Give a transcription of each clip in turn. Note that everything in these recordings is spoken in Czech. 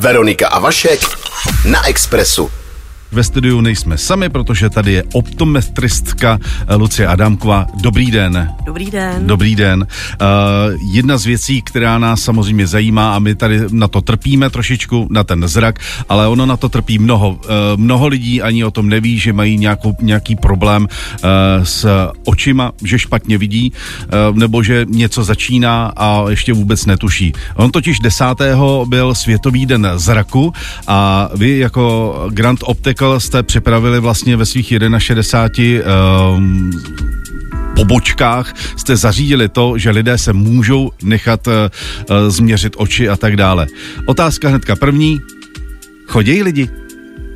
Veronika a Vašek na Expressu. Ve studiu nejsme sami, protože tady je optometristka Lucie Adámková. Dobrý den. Dobrý den. Dobrý den. Uh, jedna z věcí, která nás samozřejmě zajímá a my tady na to trpíme trošičku, na ten zrak, ale ono na to trpí mnoho. Uh, mnoho lidí ani o tom neví, že mají nějakou, nějaký problém uh, s očima, že špatně vidí, uh, nebo že něco začíná a ještě vůbec netuší. On totiž 10. byl Světový den zraku a vy jako Grand Optek Medical jste připravili vlastně ve svých 61 um, pobočkách jste zařídili to, že lidé se můžou nechat uh, změřit oči a tak dále. Otázka hnedka první. Chodějí lidi?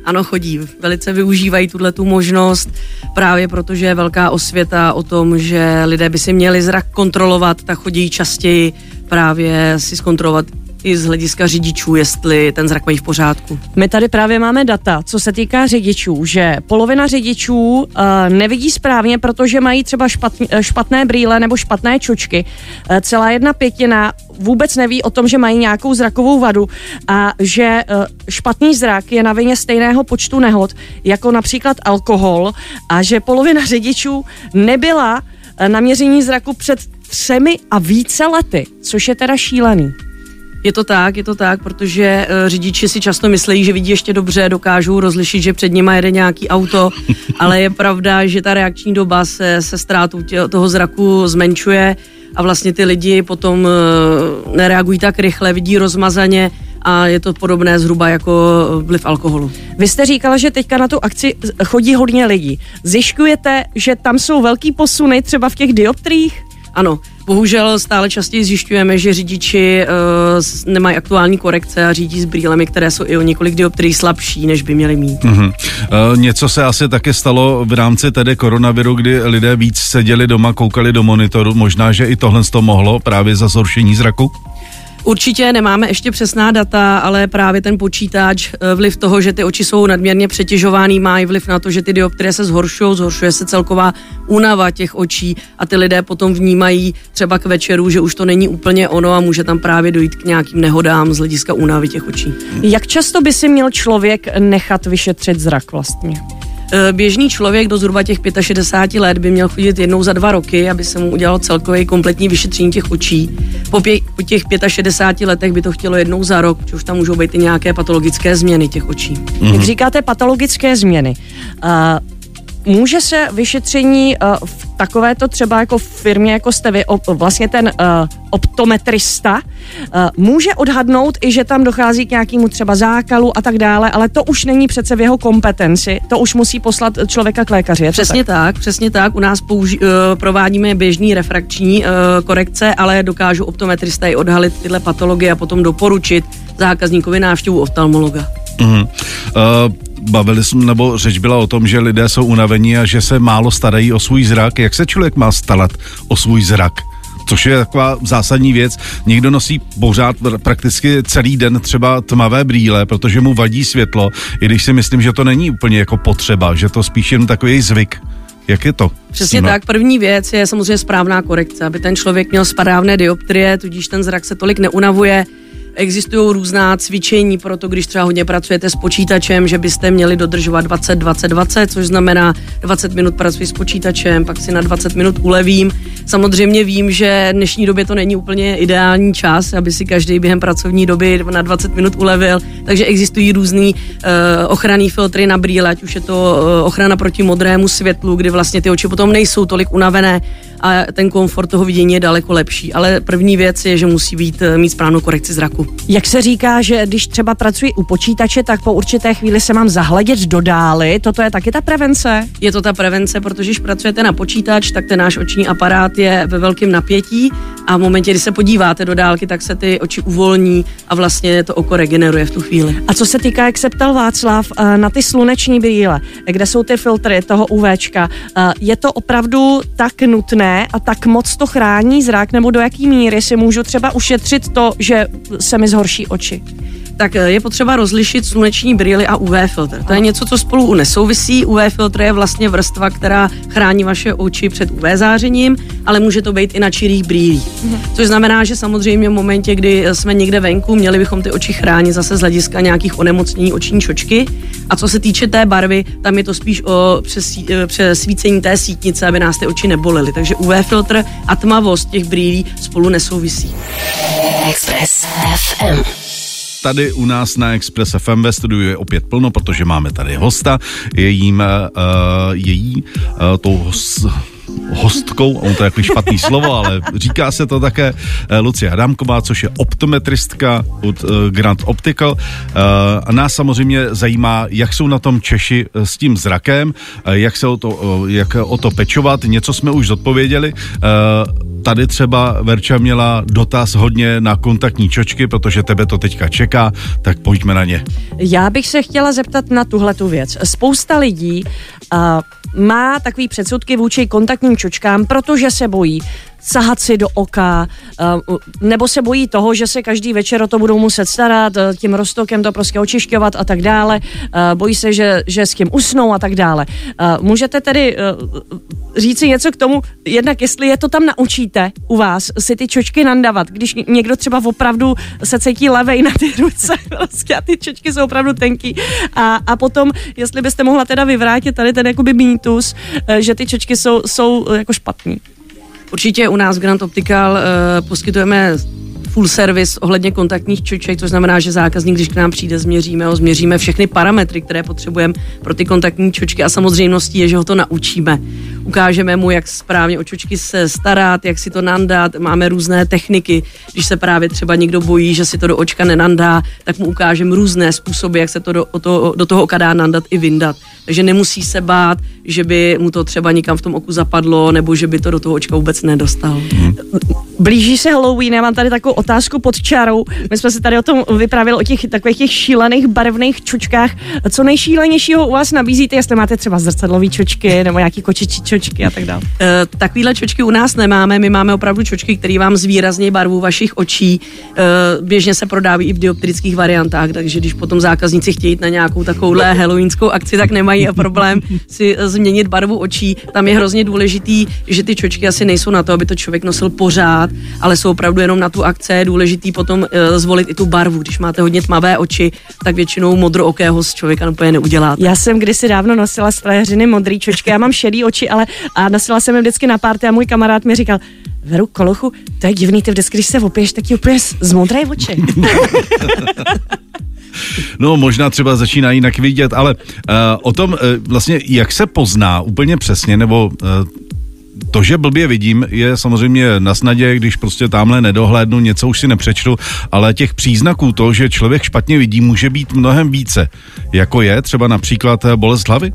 Ano, chodí. Velice využívají tuhle tu možnost právě protože je velká osvěta o tom, že lidé by si měli zrak kontrolovat, tak chodí častěji právě si zkontrolovat i z hlediska řidičů, jestli ten zrak mají v pořádku. My tady právě máme data, co se týká řidičů, že polovina řidičů uh, nevidí správně, protože mají třeba špatn, eh, špatné brýle nebo špatné čočky. Uh, celá jedna pětina vůbec neví o tom, že mají nějakou zrakovou vadu a že uh, špatný zrak je na vině stejného počtu nehod, jako například alkohol a že polovina řidičů nebyla na měření zraku před třemi a více lety, což je teda šílený. Je to tak, je to tak, protože uh, řidiči si často myslí, že vidí ještě dobře, dokážou rozlišit, že před nimi jede nějaký auto, ale je pravda, že ta reakční doba se, se ztrátou tě, toho zraku zmenšuje a vlastně ty lidi potom uh, nereagují tak rychle, vidí rozmazaně a je to podobné zhruba jako vliv alkoholu. Vy jste říkala, že teďka na tu akci chodí hodně lidí. Zjišťujete, že tam jsou velký posuny třeba v těch dioptrích? Ano, bohužel stále častěji zjišťujeme, že řidiči uh, nemají aktuální korekce a řídí s brýlemi, které jsou i o několik dioptrií slabší, než by měli mít. Uh-huh. Uh, něco se asi také stalo v rámci tedy koronaviru, kdy lidé víc seděli doma, koukali do monitoru. Možná, že i tohle to mohlo právě za zhoršení zraku? Určitě nemáme ještě přesná data, ale právě ten počítač, eh, vliv toho, že ty oči jsou nadměrně přetěžovaný, má i vliv na to, že ty dioptrie se zhoršují, zhoršuje se celková únava těch očí a ty lidé potom vnímají třeba k večeru, že už to není úplně ono a může tam právě dojít k nějakým nehodám z hlediska únavy těch očí. Jak často by si měl člověk nechat vyšetřit zrak vlastně? Eh, běžný člověk do zhruba těch 65 let by měl chodit jednou za dva roky, aby se mu udělalo celkově kompletní vyšetření těch očí. Po, pě- po těch 65 letech by to chtělo jednou za rok, protože už tam můžou být i nějaké patologické změny těch očí. Mm-hmm. Jak říkáte patologické změny, uh, může se vyšetření uh, v takovéto třeba jako firmě, jako jste vy, op, vlastně ten uh, optometrista, uh, může odhadnout i, že tam dochází k nějakému třeba zákalu a tak dále, ale to už není přece v jeho kompetenci, to už musí poslat člověka k lékaři. Přesně tak? tak, přesně tak. U nás použi- uh, provádíme běžný refrakční uh, korekce, ale dokážu optometrista i odhalit tyhle patologie a potom doporučit zákazníkovi návštěvu oftalmologa. Uh-huh. Uh, bavili jsme, nebo řeč byla o tom, že lidé jsou unavení a že se málo starají o svůj zrak. Jak se člověk má starat o svůj zrak? což je taková zásadní věc. Někdo nosí pořád prakticky celý den třeba tmavé brýle, protože mu vadí světlo, i když si myslím, že to není úplně jako potřeba, že to spíš jen takový zvyk. Jak je to? Přesně tak. První věc je samozřejmě správná korekce, aby ten člověk měl správné dioptrie, tudíž ten zrak se tolik neunavuje Existují různá cvičení pro to, když třeba hodně pracujete s počítačem, že byste měli dodržovat 20, 20, 20, což znamená 20 minut pracuji s počítačem, pak si na 20 minut ulevím. Samozřejmě vím, že v dnešní době to není úplně ideální čas, aby si každý během pracovní doby na 20 minut ulevil, takže existují různý uh, ochranný filtry na brýle, ať už je to uh, ochrana proti modrému světlu, kdy vlastně ty oči potom nejsou tolik unavené a ten komfort toho vidění je daleko lepší. Ale první věc je, že musí být, eh, mít správnou korekci zraku. Jak se říká, že když třeba pracuji u počítače, tak po určité chvíli se mám zahledět do dály. Toto je taky ta prevence? Je to ta prevence, protože když pracujete na počítač, tak ten náš oční aparát je ve velkém napětí a v momentě, kdy se podíváte do dálky, tak se ty oči uvolní a vlastně to oko regeneruje v tu chvíli. A co se týká, jak se ptal Václav, eh, na ty sluneční brýle, kde jsou ty filtry toho UVčka, eh, je to opravdu tak nutné a tak moc to chrání zrak, nebo do jaký míry si můžu třeba ušetřit to, že se mi zhorší oči? Tak je potřeba rozlišit sluneční brýly a UV filtr. To je něco, co spolu nesouvisí. UV filtr je vlastně vrstva, která chrání vaše oči před UV zářením, ale může to být i na čirých brýlích. Což znamená, že samozřejmě v momentě, kdy jsme někde venku, měli bychom ty oči chránit zase z hlediska nějakých onemocnění oční čočky. A co se týče té barvy, tam je to spíš o eh, přesvícení té sítnice, aby nás ty oči nebolely. Takže UV filtr a tmavost těch brýlí spolu nesouvisí. Express FM tady u nás na Express FM ve studiu je opět plno, protože máme tady hosta, je jím, uh, její, uh, tou hostkou, on to je jako špatný slovo, ale říká se to také eh, Lucie Adamková, což je optometristka od uh, Grand Optical. Uh, a nás samozřejmě zajímá, jak jsou na tom Češi s tím zrakem, uh, jak se o to, uh, jak o to pečovat. Něco jsme už zodpověděli. Tady třeba Verča měla dotaz hodně na kontaktní čočky, protože tebe to teďka čeká, tak pojďme na ně. Já bych se chtěla zeptat na tuhle tu věc. Spousta lidí má takový předsudky vůči kontaktním čočkám, protože se bojí sahat si do oka, nebo se bojí toho, že se každý večer o to budou muset starat, tím roztokem to prostě očišťovat a tak dále, bojí se, že, že s tím usnou a tak dále. Můžete tedy říci něco k tomu, jednak jestli je to tam naučíte u vás, si ty čočky nandavat, když někdo třeba opravdu se cítí levej na ty ruce, prostě a ty čočky jsou opravdu tenký. A, a potom, jestli byste mohla teda vyvrátit tady ten jakoby mýtus, že ty čočky jsou, jsou jako špatný. Určitě u nás Grand Optical uh, poskytujeme full service ohledně kontaktních čoček, to znamená, že zákazník, když k nám přijde, změříme ho, změříme všechny parametry, které potřebujeme pro ty kontaktní čočky a samozřejmostí je, že ho to naučíme. Ukážeme mu, jak správně o čočky se starat, jak si to nandat, máme různé techniky. Když se právě třeba někdo bojí, že si to do očka nenandá, tak mu ukážeme různé způsoby, jak se to do, to, do toho oka dá nandat i vyndat. Takže nemusí se bát, že by mu to třeba nikam v tom oku zapadlo, nebo že by to do toho očka vůbec nedostal. Blíží se Halloween, já mám tady takovou otázku pod čarou. My jsme se tady o tom vyprávěli, o těch takových těch šílených barevných čočkách. Co nejšílenějšího u vás nabízíte, jestli máte třeba zrcadlové čočky nebo nějaký kočičí čočky a tak dále? Uh, takovýhle čočky u nás nemáme, my máme opravdu čočky, které vám zvýrazní barvu vašich očí. Uh, běžně se prodávají i v dioptrických variantách, takže když potom zákazníci chtějí jít na nějakou takovouhle halloweenskou akci, tak nemají problém si změnit barvu očí. Tam je hrozně důležitý, že ty čočky asi nejsou na to, aby to člověk nosil pořád, ale jsou opravdu jenom na tu akce. Je důležitý potom uh, zvolit i tu barvu. Když máte hodně tmavé oči, tak většinou modrookého z člověka úplně neuděláte. Já jsem kdysi dávno nosila z modrý čočky, já mám šedý oči, ale a nosila jsem je vždycky na párty a můj kamarád mi říkal, Veru Kolochu, to je divný, ty vždycky, když se opiješ, tak ti úplně zmodré oči. No, možná třeba začíná jinak vidět, ale uh, o tom uh, vlastně, jak se pozná úplně přesně, nebo uh, to, že blbě vidím, je samozřejmě na snadě, když prostě tamhle nedohlédnu, něco už si nepřečtu, ale těch příznaků to, že člověk špatně vidí, může být mnohem více. Jako je třeba například bolest hlavy?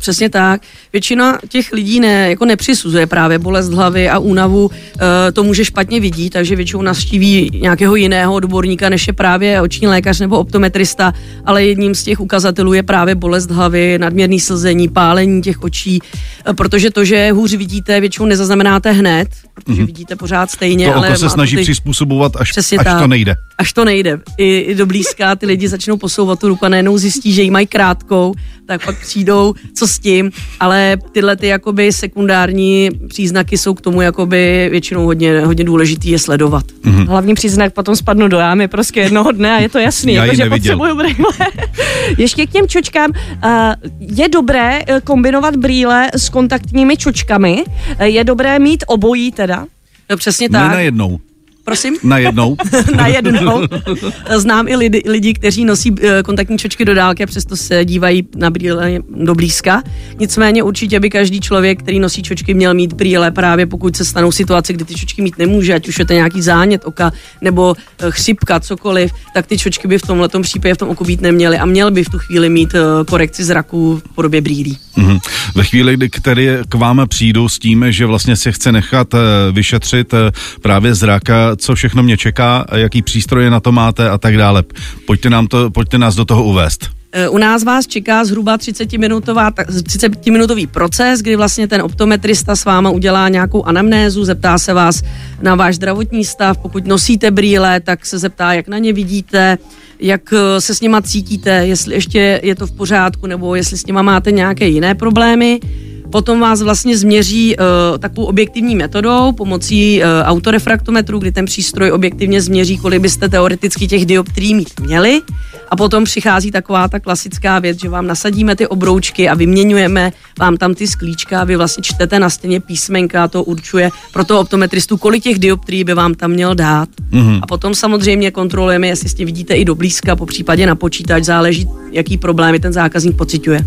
Přesně tak. Většina těch lidí ne, jako nepřisuzuje právě bolest hlavy a únavu, e, to může špatně vidí, takže většinou navštíví nějakého jiného odborníka, než je právě oční lékař nebo optometrista, ale jedním z těch ukazatelů je právě bolest hlavy, nadměrný slzení, pálení těch očí, protože to, že hůř vidíte, většinou nezaznamenáte hned, protože mm-hmm. vidíte pořád stejně. To ale se snaží ty... přizpůsobovat, až, až to nejde. Až to nejde. I, I do blízka ty lidi začnou posouvat tu ruku a najednou zjistí, že ji mají krátkou, tak pak přijdou, co s tím, ale tyhle ty jakoby sekundární příznaky jsou k tomu jakoby většinou hodně, hodně důležitý je sledovat. Mm-hmm. Hlavní příznak potom spadnu do jámy prostě jednoho dne a je to jasný, jako, že potřebuju brýle. Ještě k těm čočkám. Uh, je dobré eh, kombinovat brýle s kontaktními čočkami? Uh, je dobré mít obojí teda? No přesně tak. Ne na jednou. Prosím? Najednou. Najednou. Znám i lidi, lidi, kteří nosí eh, kontaktní čočky do dálky a přesto se dívají na brýle do blízka. Nicméně určitě by každý člověk, který nosí čočky, měl mít brýle právě pokud se stanou situace, kdy ty čočky mít nemůže, ať už je to nějaký zánět oka nebo eh, chřipka, cokoliv, tak ty čočky by v tomhle případě v tom oku být neměly a měl by v tu chvíli mít eh, korekci zraku v podobě brýlí. Mm-hmm. Ve chvíli, kdy který k vám přijdu s tím, že vlastně si chce nechat vyšetřit právě zraka, co všechno mě čeká, jaký přístroje na to máte a tak dále. Pojďte, nám to, pojďte nás do toho uvést. Eh, U nás vás čeká zhruba 30-minutová, 30-minutový proces, kdy vlastně ten optometrista s váma udělá nějakou anamnézu, zeptá se vás na váš zdravotní stav, pokud nosíte brýle, tak se zeptá, jak na ně vidíte, jak eh, se s nima cítíte, jestli ještě je to v pořádku, nebo jestli s nima máte nějaké jiné problémy. Potom vás vlastně změří uh, takovou objektivní metodou pomocí uh, autorefraktometru, kdy ten přístroj objektivně změří, kolik byste teoreticky těch dioptrií mít měli. A potom přichází taková ta klasická věc, že vám nasadíme ty obroučky a vyměňujeme vám tam ty sklíčka, vy vlastně čtete na stěně písmenka, to určuje pro toho optometristu, kolik těch dioptrií by vám tam měl dát. Mm-hmm. A potom samozřejmě kontrolujeme, jestli s tím vidíte i do blízka, po případě na počítač, záleží, jaký problémy ten zákazník pociťuje.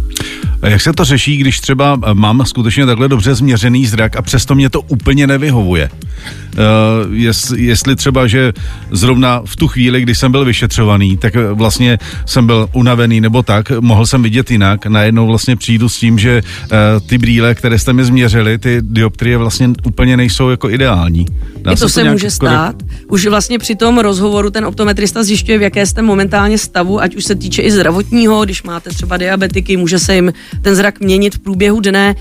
A jak se to řeší, když třeba mám skutečně takhle dobře změřený zrak a přesto mě to úplně nevyhovuje? Uh, jest, jestli třeba, že zrovna v tu chvíli, kdy jsem byl vyšetřovaný, tak vlastně jsem byl unavený nebo tak, mohl jsem vidět jinak. Najednou vlastně přijdu s tím, že uh, ty brýle, které jste mi změřili, ty dioptrie vlastně úplně nejsou jako ideální. Dá I to se, to může stát. Už vlastně při tom rozhovoru ten optometrista zjišťuje, v jaké jste momentálně stavu, ať už se týče i zdravotního, když máte třeba diabetiky, může se jim ten zrak měnit v průběhu dne.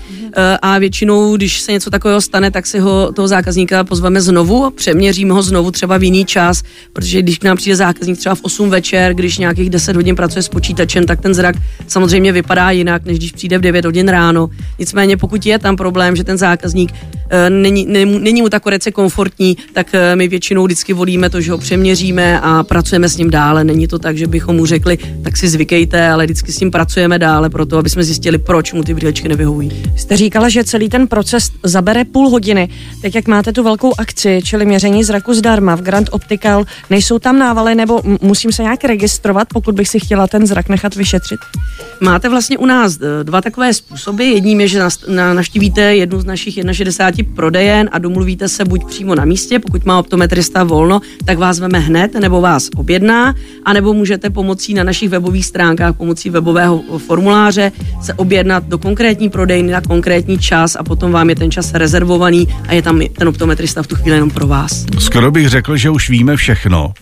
A většinou, když se něco takového stane, tak si ho toho zákazníka pozveme znovu, přeměříme ho znovu třeba v jiný čas, protože když k nám přijde zákazník třeba v 8 večer, když nějakých 10 hodin pracuje s počítačem, tak ten zrak samozřejmě vypadá jinak, než když přijde v 9 hodin ráno. Nicméně pokud je tam problém, že ten zákazník není, není, není mu ta korece komfortní, tak e, my většinou vždycky volíme to, že ho přeměříme a pracujeme s ním dále. Není to tak, že bychom mu řekli, tak si zvykejte, ale vždycky s ním pracujeme dále, proto aby jsme zjistili, proč mu ty brýlečky nevyhovují. Jste říkala, že celý ten proces zabere půl hodiny. Teď jak máte tu velkou akci, čili měření zraku zdarma v Grand Optical, nejsou tam návaly nebo musím se nějak registrovat, pokud bych si chtěla ten zrak nechat vyšetřit? Máte vlastně u nás e, dva takové způsoby. Jedním je, že naštívíte jednu z našich 61 prodejen a domluvíte se buď přímo na místě, pokud má optometrista volno, tak vás veme hned nebo vás objedná, anebo můžete pomocí na našich webových stránkách, pomocí webového formuláře se objednat do konkrétní prodejny na konkrétní čas a potom vám je ten čas rezervovaný a je tam ten optometrista v tu chvíli jenom pro vás. Skoro bych řekl, že už víme všechno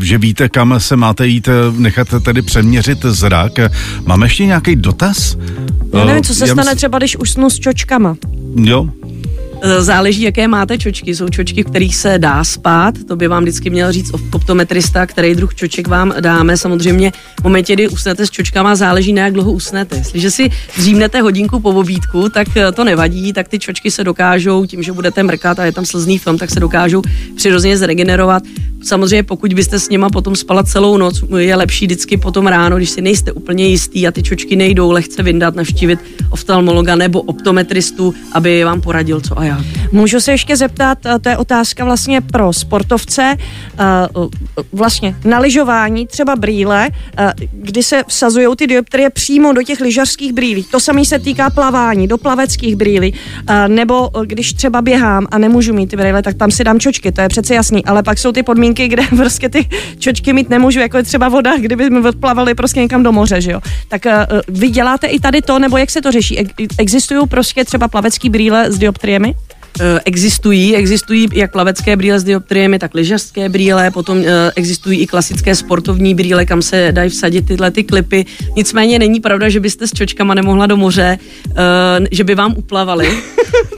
že víte, kam se máte jít, nechat tedy přeměřit zrak. Máme ještě nějaký dotaz? Já nevím, co se Já stane třeba, když usnu s čočkama. Jo, Eh, záleží, jaké máte čočky. Jsou čočky, v kterých se dá spát, to by vám vždycky měl říct optometrista, který druh čoček vám dáme. Samozřejmě v momentě, kdy usnete s čočkama, záleží na jak dlouho usnete. Jestliže si dřímnete hodinku po obídku, tak eh, to nevadí, tak ty čočky se dokážou, tím, že budete mrkat a je tam slzný film, tak se dokážou přirozeně zregenerovat. Samozřejmě, pokud byste s nima potom spala celou noc, je lepší vždycky potom ráno, když si nejste úplně jistý a ty čočky nejdou, lehce vyndat, navštívit oftalmologa nebo optometristu, aby vám poradil, co a jak. Můžu se ještě zeptat, eh, to je otázka vlastně pro sportovce, eh, vlastně na lyžování, třeba brýle, eh, kdy se vsazují ty dioptrie přímo do těch lyžařských brýlí. To samé se týká plavání, do plaveckých brýlí, nebo když třeba běhám a nemůžu mít ty brýle, tak tam si dám čočky, to je přece jasný, ale pak jsou ty podmínky, kde prostě ty čočky mít nemůžu, jako je třeba voda, kdyby jsme odplavali prostě někam do moře, že jo. Tak vy děláte i tady to, nebo jak se to řeší? Existují prostě třeba plavecký brýle s dioptriemi? Eh, existují, existují jak plavecké brýle s dioptriemi, tak lyžařské brýle, potom eh, existují i klasické sportovní brýle, kam se dají vsadit tyhle ty klipy. Nicméně není pravda, že byste s čočkama nemohla do moře, eh, že by vám uplavali.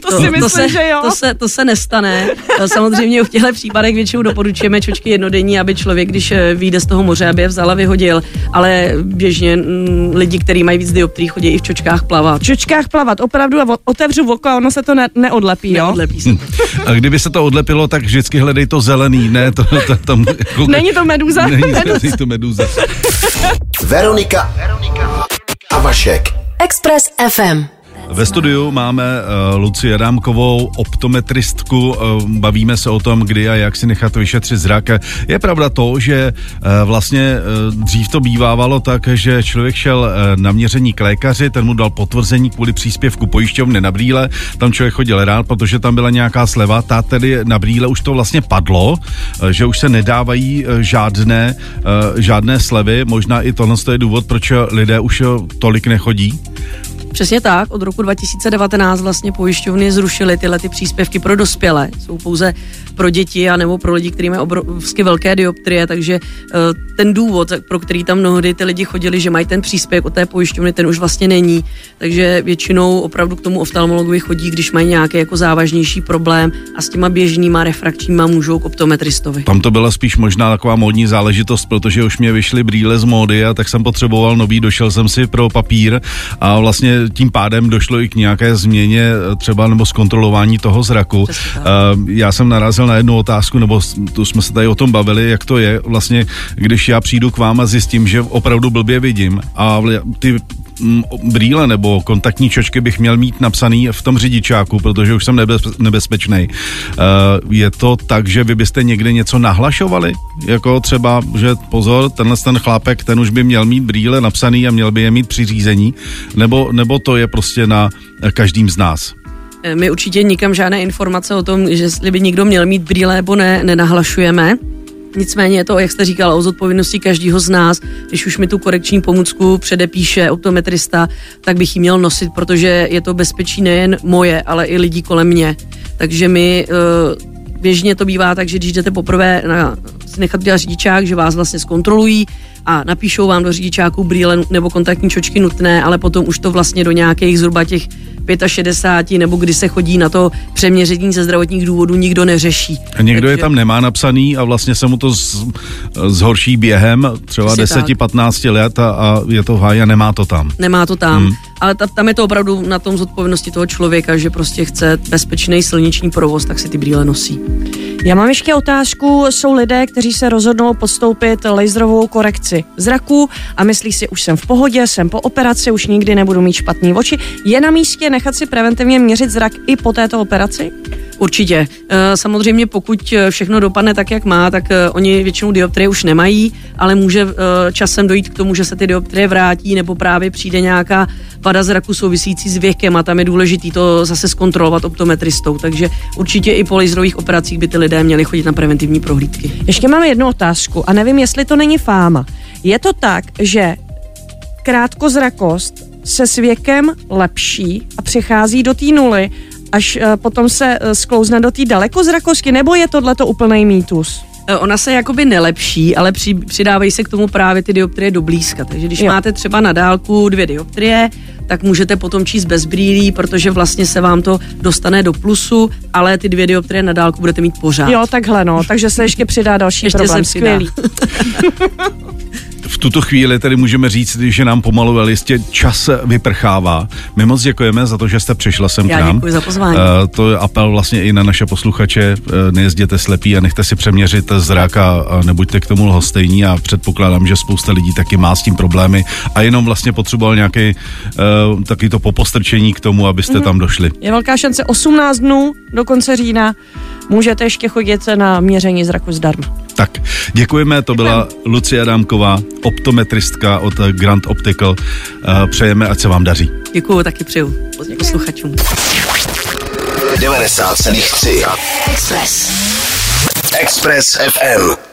to, to si myslím, to se, že jo. To se, to se nestane. Samozřejmě v těchto případech většinou doporučujeme čočky jednodenní, aby člověk, když vyjde z toho moře, aby je vzal a vyhodil, ale běžně mm, lidi, kteří mají víc dioptrií, chodí i v čočkách plavat. V čočkách plavat, opravdu a otevřu oko a ono se to ne, neodlepí, jo? Neodlepí se. A kdyby se to odlepilo, tak vždycky hledej to zelený, ne? To, to, to, jako, není to meduza? Není, meduza. není to meduza. Veronika, Veronika a Vašek. Express FM. Ve studiu máme uh, Luci Adámkovou, optometristku. Uh, bavíme se o tom, kdy a jak si nechat vyšetřit zrak. Je pravda to, že uh, vlastně uh, dřív to bývávalo tak, že člověk šel uh, na měření k lékaři, ten mu dal potvrzení kvůli příspěvku pojišťovny na brýle. Tam člověk chodil rád, protože tam byla nějaká sleva. Ta tedy na brýle už to vlastně padlo, uh, že už se nedávají uh, žádné, uh, žádné slevy. Možná i tohle je důvod, proč lidé už tolik nechodí Přesně tak, od roku 2019 vlastně pojišťovny zrušily tyhle ty příspěvky pro dospělé. Jsou pouze pro děti a nebo pro lidi, kteří mají obrovsky velké dioptrie, takže eh, ten důvod, pro který tam mnohdy ty lidi chodili, že mají ten příspěvek od té pojišťovny, ten už vlastně není. Takže většinou opravdu k tomu oftalmologovi chodí, když mají nějaký jako závažnější problém a s těma běžnýma refrakčníma můžou k optometristovi. Tam to byla spíš možná taková módní záležitost, protože už mě vyšly brýle z módy a tak jsem potřeboval nový, došel jsem si pro papír a vlastně tím pádem došlo i k nějaké změně eh, třeba nebo zkontrolování toho zraku. Já jsem narazil na jednu otázku, nebo tu jsme se tady o tom bavili, jak to je vlastně, když já přijdu k vám a zjistím, že opravdu blbě vidím a ty brýle nebo kontaktní čočky bych měl mít napsaný v tom řidičáku, protože už jsem nebezpečný. Eh, je to tak, že vy byste někde něco nahlašovali? Jako třeba, že pozor, tenhle ten chlápek, ten už by měl mít brýle napsaný a měl by je mít při řízení? Nebo, nebo to je prostě na každým z nás? Eh, my určitě nikam žádné informace o tom, že by někdo měl mít brýle nebo ne, nenahlašujeme. Nicméně je to, jak jste říkala, o zodpovědnosti každého z nás. Když už mi tu korekční pomůcku předepíše optometrista, tak bych ji měl nosit, protože je to bezpečí nejen moje, ale i lidí kolem mě. Takže my uh, běžně to bývá tak, že když jdete poprvé na, nechat dělat řidičák, že vás vlastně zkontrolují a napíšou vám do řidičáku brýle nebo kontaktní čočky nutné, ale potom už to vlastně do nějakých zhruba těch 65 nebo kdy se chodí na to přeměření ze zdravotních důvodů, nikdo neřeší. A někdo Takže... je tam nemá napsaný a vlastně se mu to z, zhorší během třeba 10-15 let a, a je to háj a nemá to tam. Nemá to tam. Hmm. Ale ta, tam je to opravdu na tom zodpovědnosti toho člověka, že prostě chce bezpečný silniční provoz, tak si ty brýle nosí. Já mám ještě otázku. Jsou lidé, kteří se rozhodnou podstoupit laserovou korekci zraku a myslí si, už jsem v pohodě, jsem po operaci, už nikdy nebudu mít špatný oči. Je na místě nechat si preventivně měřit zrak i po této operaci? Určitě. Eh, samozřejmě pokud eh, všechno dopadne tak, jak má, tak eh, oni většinou dioptrie už nemají, ale může časem dojít k tomu, že se ty dioptrie vrátí nebo právě přijde nějaká vada zraku souvisící s věkem a tam je důležité to zase zkontrolovat optometristou. Takže určitě i po laserových operacích by ty lidé měli chodit na preventivní prohlídky. Ještě máme jednu otázku a nevím, jestli to není fáma. Je to tak, že krátkozrakost se s věkem lepší a přechází do té nuly až uh, potom se uh, sklouzne do té dalekozrakosti, nebo je tohleto úplný mýtus? E, ona se jakoby nelepší, ale při, přidávají se k tomu právě ty dioptrie do blízka. Takže když jo. máte třeba na dálku dvě dioptrie, tak můžete potom číst bez brýlí, protože vlastně se vám to dostane do plusu, ale ty dvě dioptrie na dálku budete mít pořád. Jo, takhle no, takže se ještě přidá další ještě problém. Skvělý. v tuto chvíli tedy můžeme říct, že nám pomalu ale jistě čas vyprchává. My moc děkujeme za to, že jste přišla sem Já k nám. děkuji za pozvání. Uh, to je apel vlastně i na naše posluchače. Uh, nejezděte slepí a nechte si přeměřit zrak a, a nebuďte k tomu lhostejní a předpokládám, že spousta lidí taky má s tím problémy a jenom vlastně potřeboval nějaký uh, taky to popostrčení k tomu, abyste mm-hmm. tam došli. Je velká šance 18 dnů do konce října. Můžete ještě chodit na měření zraku zdarma. Tak, děkujeme, to byla Lucie Dámková, optometristka od Grand Optical. Eh, přejeme, ať se vám daří. Děkuju, taky přeju posluchačům. 90,3 Express. Express FM.